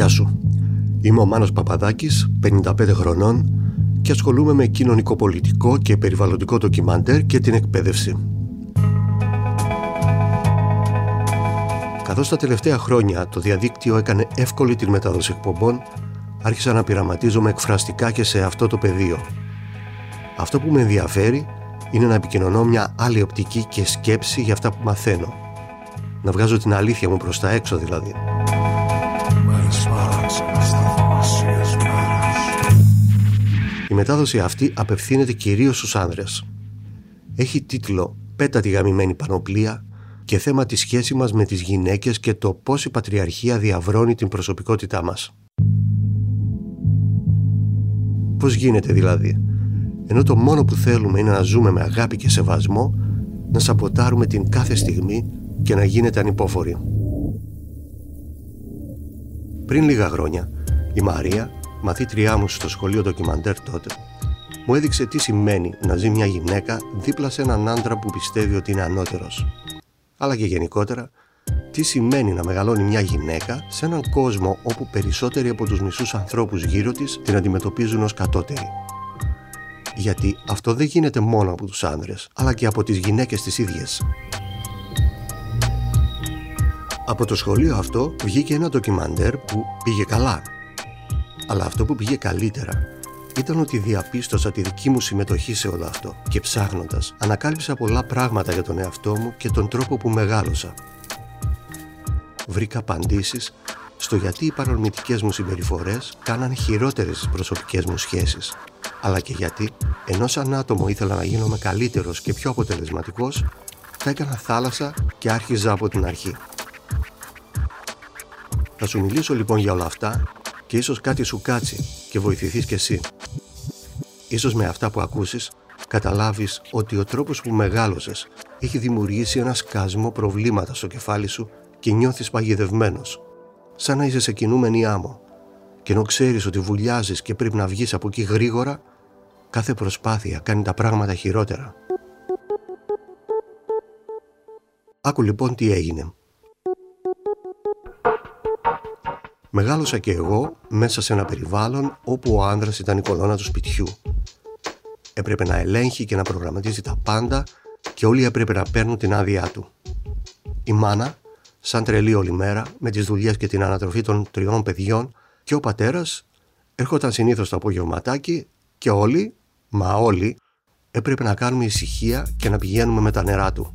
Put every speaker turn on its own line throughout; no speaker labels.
Γεια σου. Είμαι ο Μάνος Παπαδάκης, 55 χρονών και ασχολούμαι με κοινωνικό-πολιτικό και περιβαλλοντικό ντοκιμαντέρ και την εκπαίδευση. Καθώς τα τελευταία χρόνια το διαδίκτυο έκανε εύκολη την μετάδοση εκπομπών, άρχισα να πειραματίζομαι εκφραστικά και σε αυτό το πεδίο. Αυτό που με ενδιαφέρει είναι να επικοινωνώ μια άλλη οπτική και σκέψη για αυτά που μαθαίνω. Να βγάζω την αλήθεια μου προς τα έξω δηλαδή. Η μετάδοση αυτή απευθύνεται κυρίως στους άνδρες. Έχει τίτλο «Πέτα τη γαμημένη πανοπλία» και θέμα τη σχέση μας με τις γυναίκες και το πώς η πατριαρχία διαβρώνει την προσωπικότητά μας. Πώς γίνεται δηλαδή, ενώ το μόνο που θέλουμε είναι να ζούμε με αγάπη και σεβασμό, να σαποτάρουμε την κάθε στιγμή και να γίνεται ανυπόφοροι. Πριν λίγα χρόνια, η Μαρία, μαθήτριά μου στο σχολείο ντοκιμαντέρ τότε, μου έδειξε τι σημαίνει να ζει μια γυναίκα δίπλα σε έναν άντρα που πιστεύει ότι είναι ανώτερος. Αλλά και γενικότερα, τι σημαίνει να μεγαλώνει μια γυναίκα σε έναν κόσμο όπου περισσότεροι από τους μισούς ανθρώπους γύρω της την αντιμετωπίζουν ως κατώτερη. Γιατί αυτό δεν γίνεται μόνο από τους άνδρες, αλλά και από τις γυναίκες τις ίδιες. Από το σχολείο αυτό βγήκε ένα ντοκιμαντέρ που πήγε καλά. Αλλά αυτό που πήγε καλύτερα ήταν ότι διαπίστωσα τη δική μου συμμετοχή σε όλο αυτό και ψάχνοντας ανακάλυψα πολλά πράγματα για τον εαυτό μου και τον τρόπο που μεγάλωσα. Βρήκα απαντήσεις στο γιατί οι παρορμητικές μου συμπεριφορές κάναν χειρότερες τις προσωπικές μου σχέσεις αλλά και γιατί ενώ σαν άτομο ήθελα να γίνομαι καλύτερος και πιο αποτελεσματικός θα έκανα θάλασσα και άρχιζα από την αρχή. Θα σου μιλήσω λοιπόν για όλα αυτά και ίσως κάτι σου κάτσει και βοηθηθείς κι εσύ. Ίσως με αυτά που ακούσεις καταλάβεις ότι ο τρόπος που μεγάλωσες έχει δημιουργήσει ένα σκασμό προβλήματα στο κεφάλι σου και νιώθεις παγιδευμένος. Σαν να είσαι σε κινούμενη άμμο. Και ενώ ξέρεις ότι βουλιάζεις και πρέπει να βγεις από εκεί γρήγορα, κάθε προσπάθεια κάνει τα πράγματα χειρότερα. Άκου λοιπόν τι έγινε. Μεγάλωσα και εγώ μέσα σε ένα περιβάλλον όπου ο άνδρας ήταν η κολόνα του σπιτιού. Έπρεπε να ελέγχει και να προγραμματίζει τα πάντα και όλοι έπρεπε να παίρνουν την άδειά του. Η μάνα, σαν τρελή όλη μέρα, με τις δουλειές και την ανατροφή των τριών παιδιών και ο πατέρας έρχονταν συνήθως το απογευματάκι και όλοι, μα όλοι, έπρεπε να κάνουμε ησυχία και να πηγαίνουμε με τα νερά του.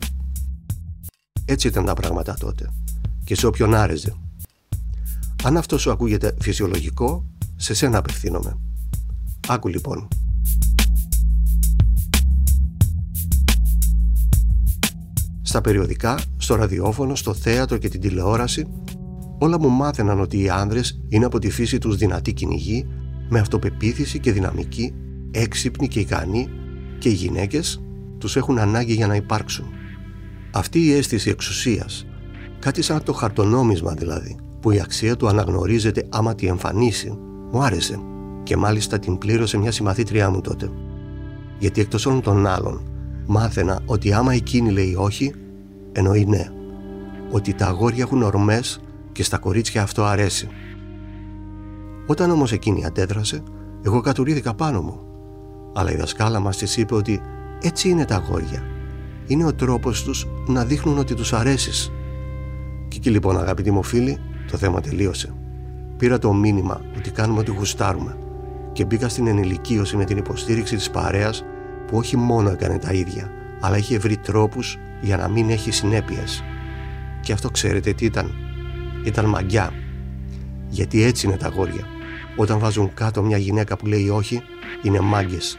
Έτσι ήταν τα πράγματα τότε και σε όποιον άρεζε. Αν αυτός σου ακούγεται φυσιολογικό, σε σένα απευθύνομαι. Άκου λοιπόν. Στα περιοδικά, στο ραδιόφωνο, στο θέατρο και την τηλεόραση, όλα μου μάθαιναν ότι οι άνδρες είναι από τη φύση τους δυνατοί κυνηγοί, με αυτοπεποίθηση και δυναμική, έξυπνοι και ικανοί και οι γυναίκες τους έχουν ανάγκη για να υπάρξουν. Αυτή η αίσθηση εξουσίας, κάτι σαν το χαρτονόμισμα δηλαδή, που η αξία του αναγνωρίζεται άμα τη εμφανίσει, μου άρεσε και μάλιστα την πλήρωσε μια συμμαθήτριά μου τότε. Γιατί εκτός όλων των άλλων, μάθαινα ότι άμα εκείνη λέει όχι, εννοεί ναι. Ότι τα αγόρια έχουν ορμές και στα κορίτσια αυτό αρέσει. Όταν όμως εκείνη αντέδρασε, εγώ κατουρίδηκα πάνω μου. Αλλά η δασκάλα μας της είπε ότι έτσι είναι τα αγόρια. Είναι ο τρόπος τους να δείχνουν ότι τους αρέσεις. Και εκεί λοιπόν αγαπητοί μου φίλοι, το θέμα τελείωσε. Πήρα το μήνυμα ότι κάνουμε ό,τι γουστάρουμε και μπήκα στην ενηλικίωση με την υποστήριξη της παρέας που όχι μόνο έκανε τα ίδια, αλλά είχε βρει τρόπους για να μην έχει συνέπειες. Και αυτό ξέρετε τι ήταν. Ήταν μαγιά. Γιατί έτσι είναι τα γόρια. Όταν βάζουν κάτω μια γυναίκα που λέει όχι, είναι μάγκες.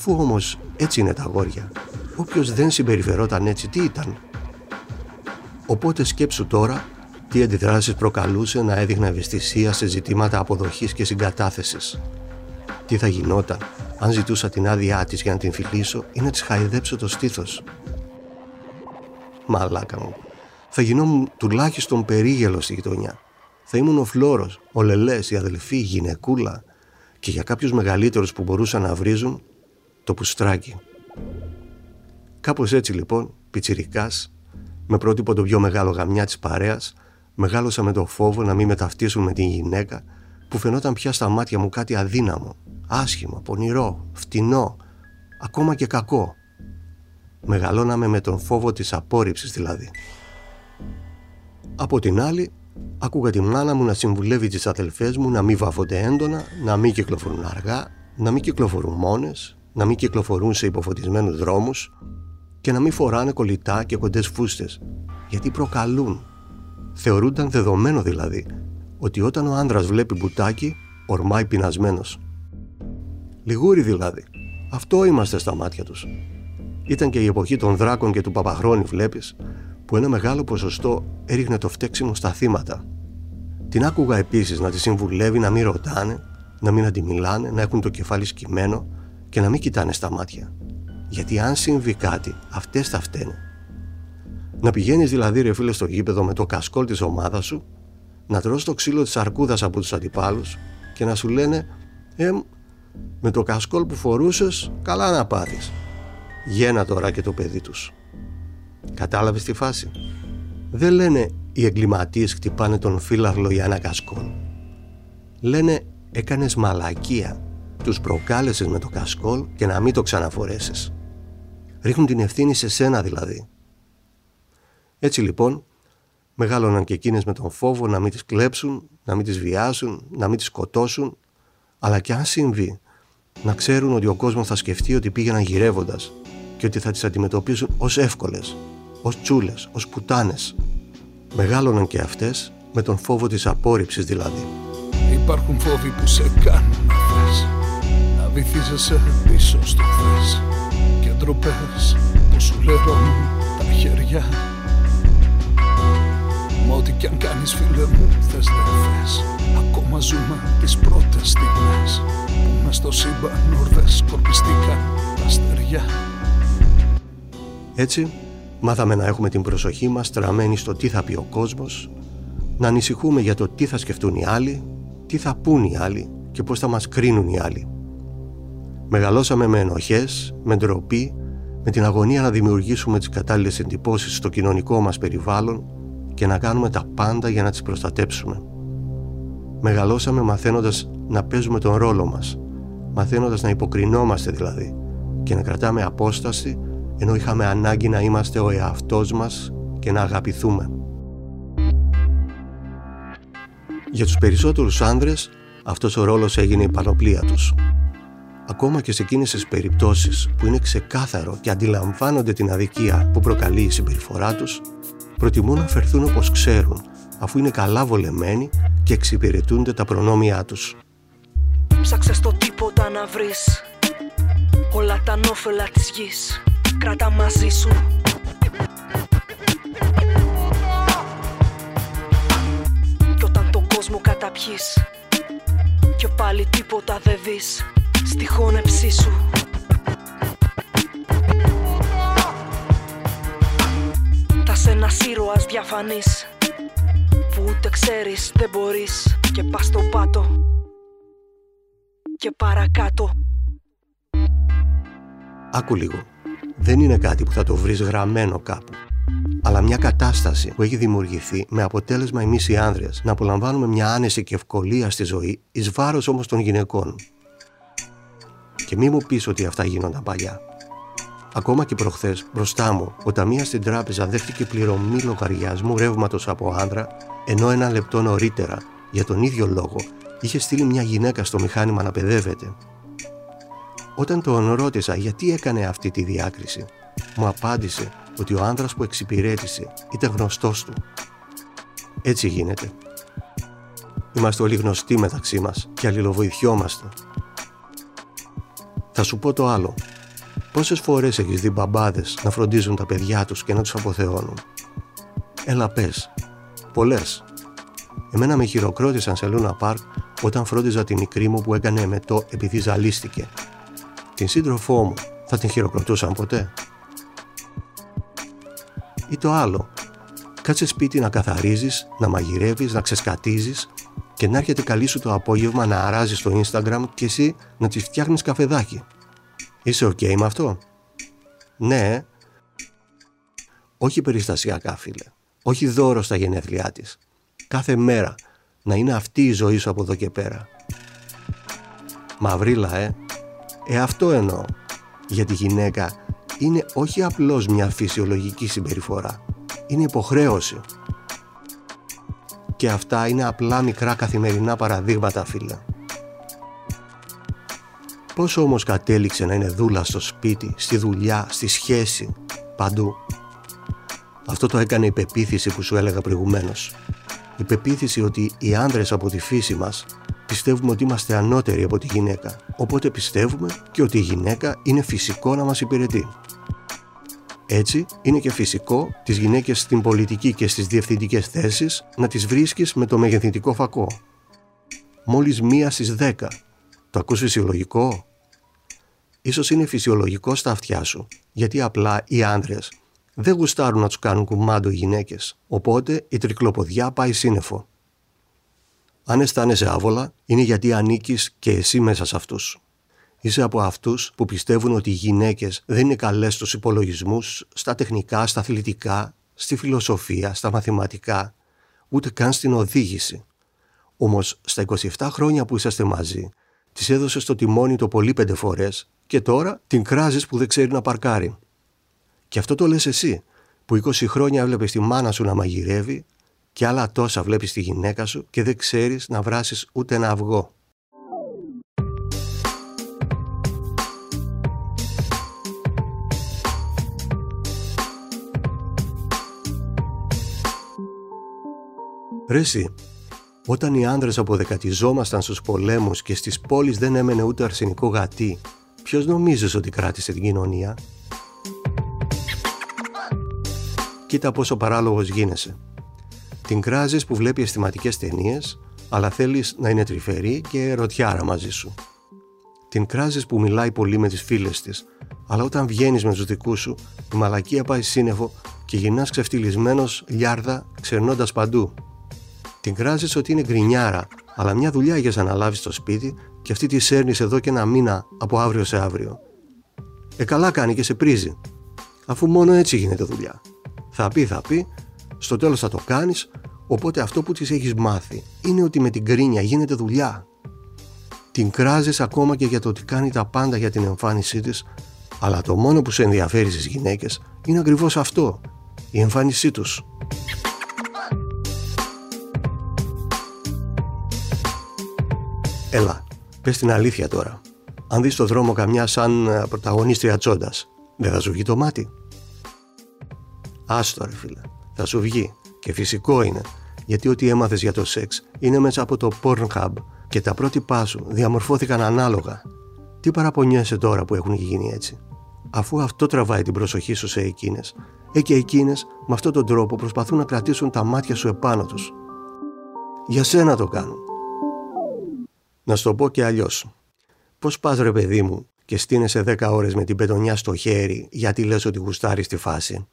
Αφού όμως έτσι είναι τα αγόρια, όποιος δεν συμπεριφερόταν έτσι τι ήταν; Οπότε σκέψου τώρα τι αντιδράσεις προκαλούσε να έδειχνα ευαισθησία σε ζητήματα αποδοχής και συγκατάθεσης. Τι θα γινόταν αν ζητούσα την άδειά της για να την φιλήσω ή να της χαϊδέψω το στήθος; Μαλάκα μου. Θα γινόμουν τουλάχιστον περίγελος στη γειτονιά. Θα ήμουν ο Φλόρος, ο Λελές, η αδελφή, η γυναικούλα και για κάποιους μεγαλύτερους που μπορούσαν να βρίζουν το πουστράκι. Κάπως έτσι λοιπόν, πιτσιρικάς, με πρότυπο το πιο μεγάλο γαμιά της παρέας, μεγάλωσα με το φόβο να μην με ταυτίσουν με την γυναίκα που φαινόταν πια στα μάτια μου κάτι αδύναμο, άσχημο, πονηρό, φτηνό, ακόμα και κακό. Μεγαλώναμε με τον φόβο της απόρριψης δηλαδή. Από την άλλη, άκουγα τη μάνα μου να συμβουλεύει τις αδελφές μου να μην βαφονται έντονα, να μην κυκλοφορούν αργά, να μην κυκλοφορούν μόνες, να μην κυκλοφορούν σε υποφωτισμένους δρόμους και να μην φοράνε κολλητά και κοντές φούστες, γιατί προκαλούν. Θεωρούνταν δεδομένο δηλαδή ότι όταν ο άνδρας βλέπει μπουτάκι, ορμάει πεινασμένος. Λιγούρι δηλαδή. Αυτό είμαστε στα μάτια τους. Ήταν και η εποχή των δράκων και του παπαχρόνη βλέπεις, που ένα μεγάλο ποσοστό έριχνε το φταίξιμο στα θύματα. Την άκουγα επίσης να τη συμβουλεύει να μην ρωτάνε, να μην αντιμιλάνε, να έχουν το κεφάλι σκυμμένο και να μην κοιτάνε στα μάτια. Γιατί αν συμβεί κάτι, αυτές θα φταίνε. Να πηγαίνεις δηλαδή ρε φίλε στο γήπεδο με το κασκόλ της ομάδας σου, να τρως το ξύλο της αρκούδας από τους αντιπάλους και να σου λένε «Ε, με το κασκόλ που φορούσες, καλά να πάθεις. Γένα τώρα και το παιδί τους». Κατάλαβες τη φάση; Δεν λένε οι εγκληματίες χτυπάνε τον φύλαρλο για ένα κασκόλ. Λένε έκανες μαλακία. Τους προκάλεσες με το κασκόλ και να μην το ξαναφορέσεις. Ρίχνουν την ευθύνη σε σένα δηλαδή. Έτσι λοιπόν, μεγάλωναν και εκείνες με τον φόβο να μην τις κλέψουν, να μην τις βιάσουν, να μην τις σκοτώσουν, αλλά και αν συμβεί, να ξέρουν ότι ο κόσμος θα σκεφτεί ότι πήγαιναν γυρεύοντας και ότι θα τις αντιμετωπίσουν ως εύκολες, ως τσούλες, ως πουτάνες. Μεγάλωναν και αυτές με τον φόβο της απόρριψης δηλαδή.
Υπάρχουν φόβοι που σε κάνουν να θες Να βυθίζεσαι πίσω στο χθες Και ντροπές που σου λερώνουν τα χέρια. Μα ό,τι κι αν κάνεις φίλε μου θες δεν θες Ακόμα ζούμε τις πρώτες στιγμές Που μες στο σύμπαν ορδές σκορπιστήκαν τα στεριά
Έτσι Μάθαμε να έχουμε την προσοχή μας στραμμένη στο τι θα πει ο κόσμος, να ανησυχούμε για το τι θα σκεφτούν οι άλλοι, τι θα πούν οι άλλοι και πώς θα μας κρίνουν οι άλλοι. Μεγαλώσαμε με ενοχές, με ντροπή, με την αγωνία να δημιουργήσουμε τις κατάλληλες εντυπώσεις στο κοινωνικό μας περιβάλλον και να κάνουμε τα πάντα για να τις προστατέψουμε. Μεγαλώσαμε μαθαίνοντας να παίζουμε τον ρόλο μας, μαθαίνοντας να υποκρινόμαστε δηλαδή και να κρατάμε απόσταση ενώ είχαμε ανάγκη να είμαστε ο εαυτός μας και να αγαπηθούμε. Για τους περισσότερους άνδρες, αυτός ο ρόλος έγινε η πανοπλία τους. Ακόμα και σε εκείνες τις περιπτώσεις που είναι ξεκάθαρο και αντιλαμβάνονται την αδικία που προκαλεί η συμπεριφορά τους, προτιμούν να φερθούν όπως ξέρουν, αφού είναι καλά βολεμένοι και εξυπηρετούνται τα προνόμια τους.
Ψάξε στο τίποτα να βρεις. Όλα τα νόφελα της γης. Κράτα μαζί σου. Κι όταν τον κόσμο καταπιείς Κι πάλι τίποτα δεν δεις Στη χώνεψή σου. Θα σε ένας ήρωας διαφανής Που ούτε ξέρεις δεν μπορείς. Και πας στον πάτο Και παρακάτω.
Άκου λίγο. Δεν είναι κάτι που θα το βρεις γραμμένο κάπου. Αλλά μια κατάσταση που έχει δημιουργηθεί με αποτέλεσμα εμείς οι άνδρες να απολαμβάνουμε μια άνεση και ευκολία στη ζωή εις βάρος όμως των γυναικών. Και μη μου πεις ότι αυτά γίνονταν παλιά. Ακόμα και προχθές μπροστά μου, ο ταμείας στην τράπεζα δέχτηκε πληρωμή λογαριασμού ρεύματος από άνδρα, ενώ ένα λεπτό νωρίτερα, για τον ίδιο λόγο, είχε στείλει μια γυναίκα στο μηχάνημα να παιδεύεται όταν τον ρώτησα γιατί έκανε αυτή τη διάκριση, μου απάντησε ότι ο άνδρας που εξυπηρέτησε ήταν γνωστός του. Έτσι γίνεται. Είμαστε όλοι γνωστοί μεταξύ μας και αλληλοβοηθιόμαστε. Θα σου πω το άλλο. Πόσες φορές έχεις δει μπαμπάδες να φροντίζουν τα παιδιά τους και να τους αποθεώνουν; Έλα πες. Πολλές. Εμένα με χειροκρότησαν σε Λούνα Πάρκ όταν φρόντιζα την μικρή μου που έκανε εμετό επειδή ζαλίστηκε την σύντροφό μου θα την χειροκροτούσαν ποτέ; Ή το άλλο, κάτσε σπίτι να καθαρίζεις, να μαγειρεύεις, να ξεσκατίζεις και να έρχεται καλή σου το απόγευμα να αράζει στο Instagram και εσύ να της φτιάχνεις καφεδάκι. Είσαι ok με αυτό; Ναι. Όχι περιστασιακά φίλε. Όχι δώρο στα γενέθλιά της. Κάθε μέρα να είναι αυτή η ζωή σου από εδώ και πέρα. Μαυρίλα, ε. Ε, αυτό εννοώ. Για τη γυναίκα είναι όχι απλώς μια φυσιολογική συμπεριφορά. Είναι υποχρέωση. Και αυτά είναι απλά μικρά καθημερινά παραδείγματα, φίλε. Πώς όμως κατέληξε να είναι δούλα στο σπίτι, στη δουλειά, στη σχέση, παντού; Αυτό το έκανε η πεποίθηση που σου έλεγα προηγουμένως. Η πεποίθηση ότι οι άνδρες από τη φύση μας πιστεύουμε ότι είμαστε ανώτεροι από τη γυναίκα. Οπότε πιστεύουμε και ότι η γυναίκα είναι φυσικό να μας υπηρετεί. Έτσι, είναι και φυσικό τις γυναίκες στην πολιτική και στις διευθυντικές θέσεις να τις βρίσκεις με το μεγεθυντικό φακό. Μόλις μία στις δέκα. Το ακούς φυσιολογικό; Ίσως είναι φυσιολογικό στα αυτιά σου, γιατί απλά οι άνδρες δεν γουστάρουν να τους κάνουν κουμάντο οι γυναίκες, οπότε η τρικλοποδιά πάει σύννεφο. Αν αισθάνεσαι άβολα, είναι γιατί ανήκεις και εσύ μέσα σε αυτούς. Είσαι από αυτούς που πιστεύουν ότι οι γυναίκες δεν είναι καλές στους υπολογισμούς, στα τεχνικά, στα αθλητικά, στη φιλοσοφία, στα μαθηματικά, ούτε καν στην οδήγηση. Όμως στα 27 χρόνια που είσαστε μαζί, της έδωσες το τιμόνι το πολύ πέντε φορές και τώρα την κράζεις που δεν ξέρει να παρκάρει. Και αυτό το λες εσύ, που 20 χρόνια έβλεπες τη μάνα σου να μαγειρεύει και άλλα τόσα βλέπεις τη γυναίκα σου και δεν ξέρεις να βράσεις ούτε ένα αυγό. Ρε όταν οι άνδρες αποδεκατιζόμασταν στους πολέμους και στις πόλεις δεν έμενε ούτε αρσενικό γατί, ποιος νομίζεις ότι κράτησε την κοινωνία; Κοίτα πόσο παράλογος γίνεσαι. Την κράζεις που βλέπει αισθηματικές ταινίες, αλλά θέλεις να είναι τρυφερή και ερωτιάρα μαζί σου. Την κράζεις που μιλάει πολύ με τις φίλες της, αλλά όταν βγαίνεις με τους δικούς σου, η μαλακία πάει σύννεφο και γυρνάς ξεφτυλισμένος λιάρδα ξερνώντας παντού. Την κράζεις ότι είναι γκρινιάρα, αλλά μια δουλειά έχεις αναλάβει στο σπίτι και αυτή τη σέρνεις εδώ και ένα μήνα από αύριο σε αύριο. Ε, καλά κάνει και σε πρίζει. Αφού μόνο έτσι γίνεται δουλειά. Θα πει, θα πει, στο τέλος θα το κάνεις, οπότε αυτό που της έχεις μάθει είναι ότι με την κρίνια γίνεται δουλειά. Την κράζεις ακόμα και για το ότι κάνει τα πάντα για την εμφάνισή της, αλλά το μόνο που σε ενδιαφέρει στις γυναίκες είναι ακριβώς αυτό, η εμφάνισή τους. Έλα, πες την αλήθεια τώρα. Αν δεις το δρόμο καμιά σαν ε, πρωταγωνίστρια τσόντας, δεν θα σου βγει το μάτι; Άστο ρε φίλε, θα σου βγει. Και φυσικό είναι, γιατί ό,τι έμαθες για το σεξ είναι μέσα από το Pornhub και τα πρότυπά σου διαμορφώθηκαν ανάλογα. Τι παραπονιέσαι τώρα που έχουν γίνει έτσι; Αφού αυτό τραβάει την προσοχή σου σε εκείνες, ε και εκείνες με αυτόν τον τρόπο προσπαθούν να κρατήσουν τα μάτια σου επάνω τους. Για σένα το κάνουν. Να σου το πω και αλλιώς. Πώς πας, ρε παιδί μου, και στείνεσαι 10 ώρες με την πετονιά στο χέρι γιατί λες ότι γουστάρεις τη φάση;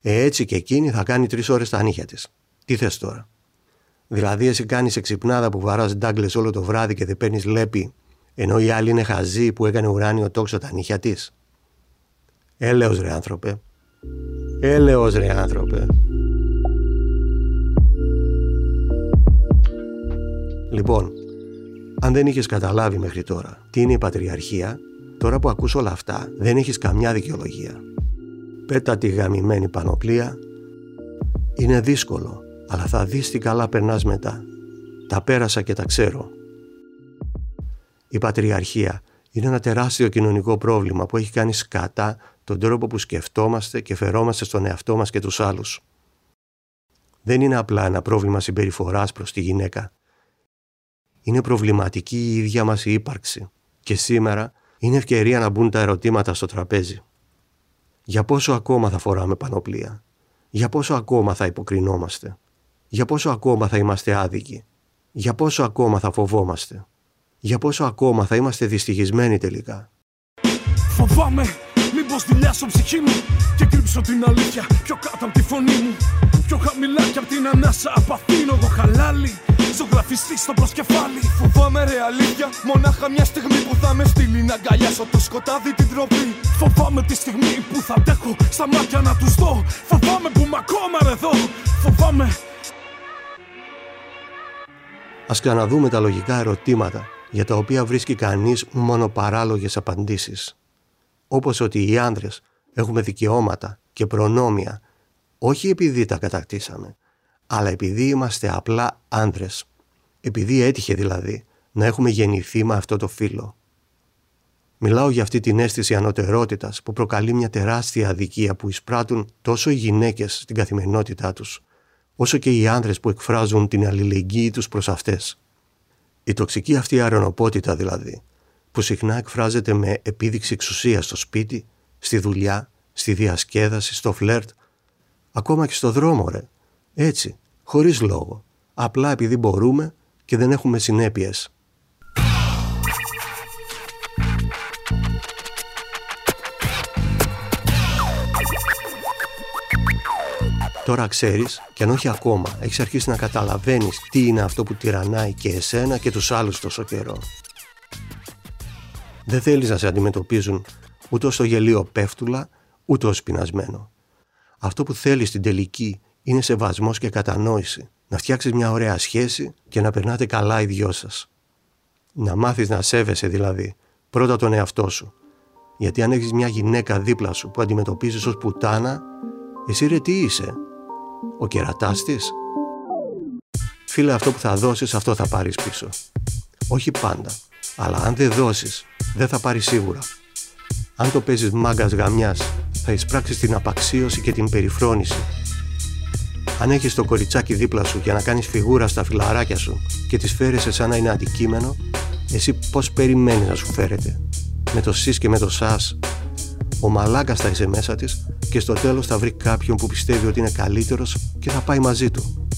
Ε, έτσι και εκείνη θα κάνει 3 ώρες τα νύχια της. Τι θες τώρα; Δηλαδή, εσύ κάνεις εξυπνάδα που βαράς ντάγκλες όλο το βράδυ και δεν παίρνεις λέπη, ενώ η άλλη είναι χαζή που έκανε ουράνιο τόξο τα νύχια της; Έλεος ρε άνθρωπε. Έλεος ρε άνθρωπε. Λοιπόν, αν δεν είχες καταλάβει μέχρι τώρα τι είναι η πατριαρχία, τώρα που ακούς όλα αυτά δεν έχεις καμιά δικαιολογία. Πέτα τη γαμημένη πανοπλία. Είναι δύσκολο, αλλά θα δεις τι καλά περνάς μετά. Τα πέρασα και τα ξέρω. Η πατριαρχία είναι ένα τεράστιο κοινωνικό πρόβλημα που έχει κάνει σκατά τον τρόπο που σκεφτόμαστε και φερόμαστε στον εαυτό μας και τους άλλους. Δεν είναι απλά ένα πρόβλημα συμπεριφοράς προς τη γυναίκα είναι προβληματική η ίδια μας η ύπαρξη. Και σήμερα είναι ευκαιρία να μπουν τα ερωτήματα στο τραπέζι. Για πόσο ακόμα θα φοράμε πανοπλία; Για πόσο ακόμα θα υποκρινόμαστε; Για πόσο ακόμα θα είμαστε άδικοι; Για πόσο ακόμα θα φοβόμαστε; Για πόσο ακόμα θα είμαστε δυστυχισμένοι τελικά;
Φοβάμαι μήπως δειλιάσω ψυχή μου Και κρύψω την αλήθεια πιο κάτω από τη φωνή μου Πιο χαμηλά και από την ανάσα απαθήνω το χαλάλι ζωγραφιστή στο προσκεφάλι. Φοβάμαι ρε αλήθεια, μονάχα μια στιγμή που θα με στείλει να αγκαλιάσω το σκοτάδι την τροπή. Φοβάμαι τη στιγμή που θα αντέχω στα μάτια να τους δω. Φοβάμαι που είμαι ακόμα εδώ. Φοβάμαι.
Ας ξαναδούμε τα λογικά ερωτήματα για τα οποία βρίσκει κανείς μόνο παράλογες απαντήσεις. Όπως ότι οι άντρες έχουμε δικαιώματα και προνόμια όχι επειδή τα κατακτήσαμε, αλλά επειδή είμαστε απλά άντρες. Επειδή έτυχε δηλαδή να έχουμε γεννηθεί με αυτό το φύλλο. Μιλάω για αυτή την αίσθηση ανωτερότητας που προκαλεί μια τεράστια αδικία που εισπράττουν τόσο οι γυναίκες στην καθημερινότητά τους, όσο και οι άνδρες που εκφράζουν την αλληλεγγύη τους προς αυτές. Η τοξική αυτή αρενοπότητα δηλαδή, που συχνά εκφράζεται με επίδειξη εξουσίας στο σπίτι, στη δουλειά, στη διασκέδαση, στο φλερτ, ακόμα και στο δρόμο ρε. Έτσι, χωρίς λόγο, απλά επειδή μπορούμε και δεν έχουμε συνέπειες. Τώρα ξέρεις, και αν όχι ακόμα, έχεις αρχίσει να καταλαβαίνεις τι είναι αυτό που τυραννάει και εσένα και τους άλλους τόσο καιρό. Δεν θέλεις να σε αντιμετωπίζουν ούτε ως το γελίο πέφτουλα, ούτε ως πεινασμένο. Αυτό που θέλεις στην τελική είναι σεβασμός και κατανόηση. Να φτιάξεις μια ωραία σχέση και να περνάτε καλά οι δυο σας. Να μάθεις να σέβεσαι δηλαδή πρώτα τον εαυτό σου. Γιατί αν έχεις μια γυναίκα δίπλα σου που αντιμετωπίζεις ως πουτάνα, εσύ ρε τι είσαι, ο κερατάς της; Φίλε αυτό που θα δώσεις αυτό θα πάρεις πίσω. Όχι πάντα, αλλά αν δεν δώσεις δεν θα πάρεις σίγουρα. Αν το παίζεις μάγκας γαμιάς θα εισπράξεις την απαξίωση και την περιφρόνηση. Αν έχεις το κοριτσάκι δίπλα σου για να κάνεις φιγούρα στα φιλαράκια σου και τις φέρεσαι σαν να είναι αντικείμενο, εσύ πώς περιμένεις να σου φέρεται; Με το σεις και με το σας. Ο μαλάκας θα είσαι μέσα της και στο τέλος θα βρει κάποιον που πιστεύει ότι είναι καλύτερος και θα πάει μαζί του.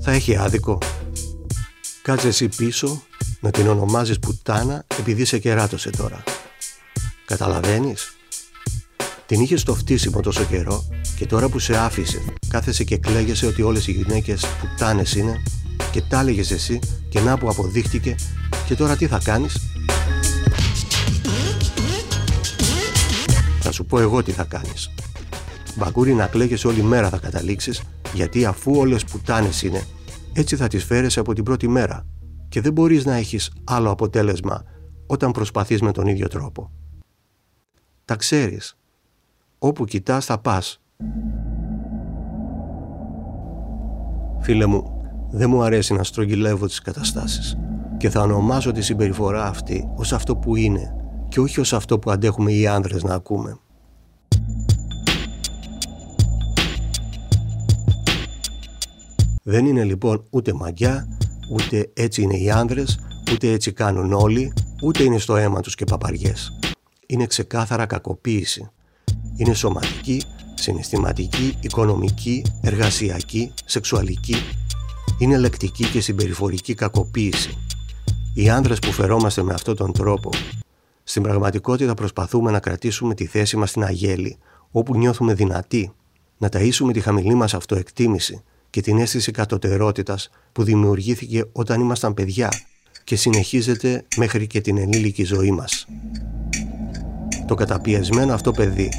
Θα έχει άδικο. Κάτσε εσύ πίσω να την ονομάζεις πουτάνα επειδή σε κεράτωσε τώρα. Καταλαβαίνεις; Την είχες στο φτύσιμο τόσο καιρό και τώρα που σε άφησε κάθεσαι και κλαίγεσαι ότι όλες οι γυναίκες πουτάνες είναι και τα έλεγες εσύ και να που αποδείχτηκε και τώρα τι θα κάνεις; Θα σου πω εγώ τι θα κάνεις Μπακούρι να κλαίγεσαι όλη μέρα θα καταλήξεις γιατί αφού όλες πουτάνες είναι έτσι θα τις φέρεσαι από την πρώτη μέρα και δεν μπορείς να έχεις άλλο αποτέλεσμα όταν προσπαθείς με τον ίδιο τρόπο. Τα ξέρεις. Όπου κοιτάς θα πας. Φίλε μου, δεν μου αρέσει να στρογγυλεύω τις καταστάσεις και θα ονομάζω τη συμπεριφορά αυτή ως αυτό που είναι και όχι ως αυτό που αντέχουμε οι άνδρες να ακούμε. Δεν είναι λοιπόν ούτε μαγιά, ούτε έτσι είναι οι άνδρες, ούτε έτσι κάνουν όλοι, ούτε είναι στο αίμα τους και παπαριές. Είναι ξεκάθαρα κακοποίηση. Είναι σωματική, συναισθηματική, οικονομική, εργασιακή, σεξουαλική. Είναι λεκτική και συμπεριφορική κακοποίηση. Οι άνδρες που φερόμαστε με αυτόν τον τρόπο, στην πραγματικότητα προσπαθούμε να κρατήσουμε τη θέση μας στην αγέλη, όπου νιώθουμε δυνατοί, να ταΐσουμε τη χαμηλή μας αυτοεκτίμηση, και την αίσθηση κατωτερότητας που δημιουργήθηκε όταν ήμασταν παιδιά και συνεχίζεται μέχρι και την ενήλικη ζωή μας. Το καταπιεσμένο αυτό παιδί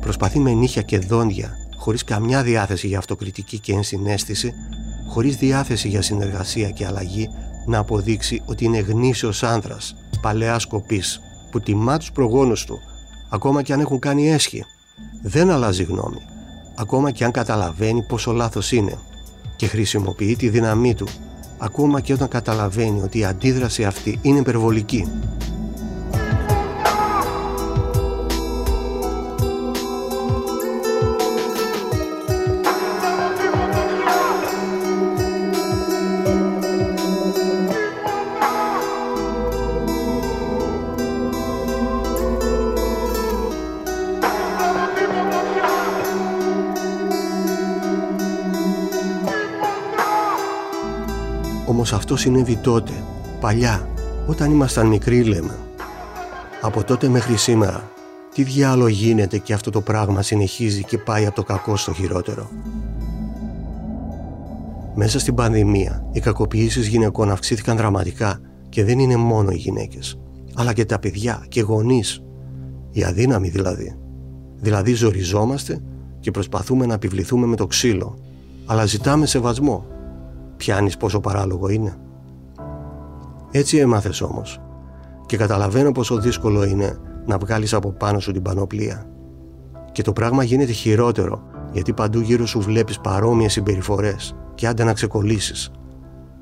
προσπαθεί με νύχια και δόντια, χωρίς καμιά διάθεση για αυτοκριτική και ενσυναίσθηση, χωρίς διάθεση για συνεργασία και αλλαγή, να αποδείξει ότι είναι γνήσιος άνδρας, παλαιά σκοπής, που τιμά τους προγόνους του, ακόμα και αν έχουν κάνει έσχη. Δεν αλλάζει γνώμη, ακόμα και αν καταλαβαίνει πόσο λάθος είναι και χρησιμοποιεί τη δύναμή του ακόμα και όταν καταλαβαίνει ότι η αντίδραση αυτή είναι υπερβολική. Αυτό συνέβη τότε, παλιά, όταν ήμασταν μικροί λέμε. Από τότε μέχρι σήμερα, τι διάλογο γίνεται και αυτό το πράγμα συνεχίζει και πάει από το κακό στο χειρότερο. Μέσα στην πανδημία, οι κακοποιήσεις γυναικών αυξήθηκαν δραματικά και δεν είναι μόνο οι γυναίκες, αλλά και τα παιδιά και γονείς, οι αδύναμοι δηλαδή. Δηλαδή ζοριζόμαστε και προσπαθούμε να επιβληθούμε με το ξύλο, αλλά ζητάμε σεβασμό. Πιάνεις πόσο παράλογο είναι. Έτσι έμαθες όμως και καταλαβαίνω πόσο δύσκολο είναι να βγάλεις από πάνω σου την πανοπλία. Και το πράγμα γίνεται χειρότερο γιατί παντού γύρω σου βλέπεις παρόμοιες συμπεριφορές και άντε να ξεκολλήσεις.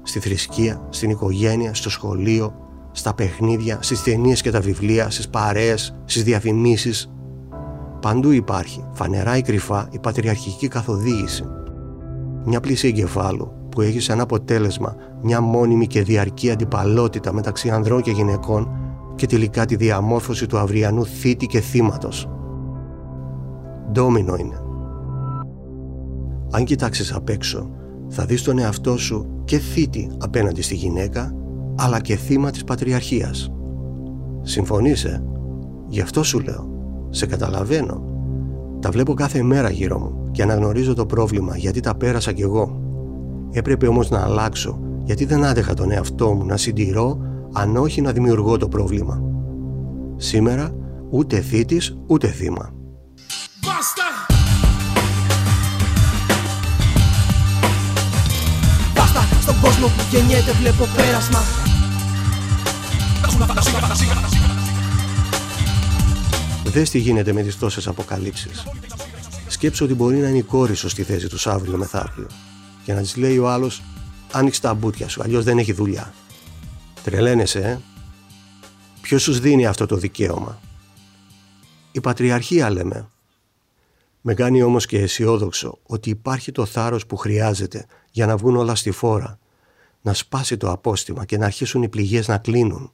Στη θρησκεία, στην οικογένεια, στο σχολείο, στα παιχνίδια, στις ταινίες και τα βιβλία, στις παρέες, στις διαφημίσεις. Παντού υπάρχει, φανερά ή κρυφά, η πατριαρχική καθοδήγηση. Μια πλήση εγκεφάλου που έχεις σαν αποτέλεσμα μια μόνιμη και διαρκή αντιπαλότητα μεταξύ ανδρών και γυναικών και τελικά τη διαμόρφωση του αυριανού θήτη και θύματος. Ντόμινο είναι. Αν κοιτάξεις απ' έξω, θα δεις τον εαυτό σου και θήτη απέναντι στη γυναίκα, αλλά και θύμα της πατριαρχίας. Συμφωνείσαι. Γι' αυτό σου λέω. Σε καταλαβαίνω. Τα βλέπω κάθε μέρα γύρω μου και αναγνωρίζω το πρόβλημα γιατί τα πέρασα κι εγώ. Έπρεπε όμως να αλλάξω γιατί δεν άντεχα τον εαυτό μου να συντηρώ αν όχι να δημιουργώ το πρόβλημα. Σήμερα ούτε θήτης ούτε θύμα. Μπάστα! Μπάστα! Στον κόσμο που γεννιέται βλέπω πέρασμα Δες τι γίνεται με τις τόσες αποκαλύψεις. Σκέψω ότι μπορεί να είναι η κόρη σου στη θέση του αύριο μεθαύριο και να της λέει ο άλλος άνοιξε τα μπουτια σου, αλλιώς δεν έχει δουλειά. Τρελαίνεσαι, ε; Ποιος σου δίνει αυτό το δικαίωμα; Η πατριαρχία λέμε. Με κάνει όμως και αισιόδοξο ότι υπάρχει το θάρρος που χρειάζεται για να βγουν όλα στη φόρα, να σπάσει το απόστημα και να αρχίσουν οι πληγές να κλείνουν.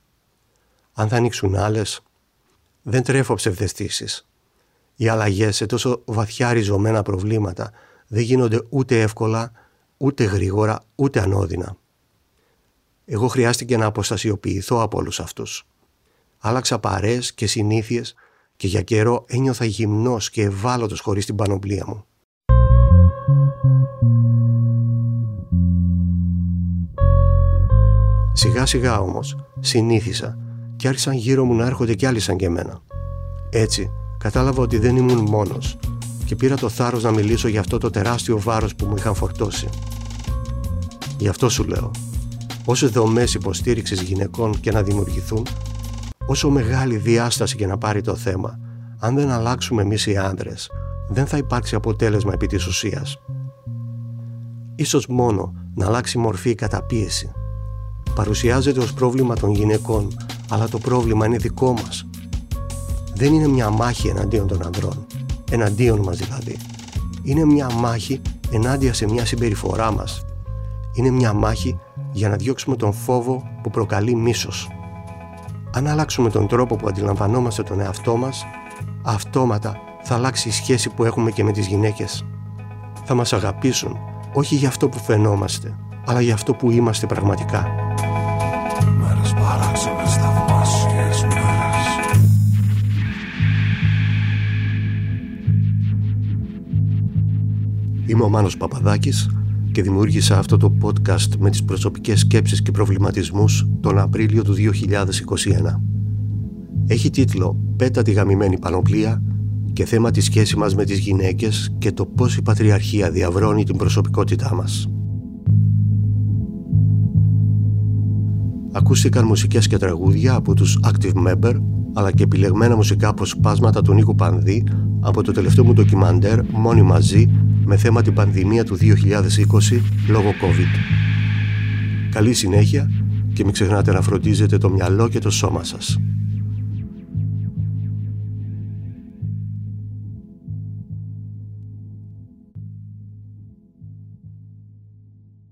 Αν θα ανοίξουν άλλες, δεν τρέφω ψευδεστήσεις. Οι αλλαγές σε τόσο βαθιά ριζωμένα προβλήματα δεν γίνονται ούτε εύκολα, ούτε γρήγορα, ούτε ανώδυνα. Εγώ χρειάστηκε να αποστασιοποιηθώ από όλους αυτούς. Άλλαξα παρές και συνήθειες και για καιρό ένιωθα γυμνός και ευάλωτος χωρίς την πανοπλία μου. Σιγά σιγά όμως συνήθισα και άρχισαν γύρω μου να έρχονται κι άλλοι σαν και εμένα. Έτσι κατάλαβα ότι δεν ήμουν μόνος και πήρα το θάρρος να μιλήσω για αυτό το τεράστιο βάρος που μου είχαν φορτώσει. Γι' αυτό σου λέω, όσο δομές υποστήριξης γυναικών και να δημιουργηθούν, όσο μεγάλη διάσταση και να πάρει το θέμα, αν δεν αλλάξουμε εμείς οι άντρες, δεν θα υπάρξει αποτέλεσμα επί της ουσίας. Ίσως μόνο να αλλάξει μορφή η καταπίεση. Παρουσιάζεται ως πρόβλημα των γυναικών, αλλά το πρόβλημα είναι δικό μας. Δεν είναι μια μάχη εναντίον των ανδρών, εναντίον μας δηλαδή. Είναι μια μάχη ενάντια σε μια συμπεριφορά μας. Είναι μια μάχη για να διώξουμε τον φόβο που προκαλεί μίσος. Αν αλλάξουμε τον τρόπο που αντιλαμβανόμαστε τον εαυτό μας, αυτόματα θα αλλάξει η σχέση που έχουμε και με τις γυναίκες. Θα μας αγαπήσουν, όχι για αυτό που φαινόμαστε, αλλά για αυτό που είμαστε πραγματικά. Είμαι ο Μάνος Παπαδάκης και δημιούργησα αυτό το podcast με τις προσωπικές σκέψεις και προβληματισμούς τον Απρίλιο του 2021. Έχει τίτλο «Πέτα τη γαμημένη πανοπλία» και θέμα τη σχέση μας με τις γυναίκες και το πώς η πατριαρχία διαβρώνει την προσωπικότητά μας. Ακούστηκαν μουσικές και τραγούδια από τους Active Member αλλά και επιλεγμένα μουσικά αποσπάσματα του Νίκου Πανδί από το τελευταίο μου ντοκιμαντέρ «Μόνοι μαζί» με θέμα την πανδημία του 2020 λόγω COVID. Καλή συνέχεια και μην ξεχνάτε να φροντίζετε το μυαλό και το σώμα σας.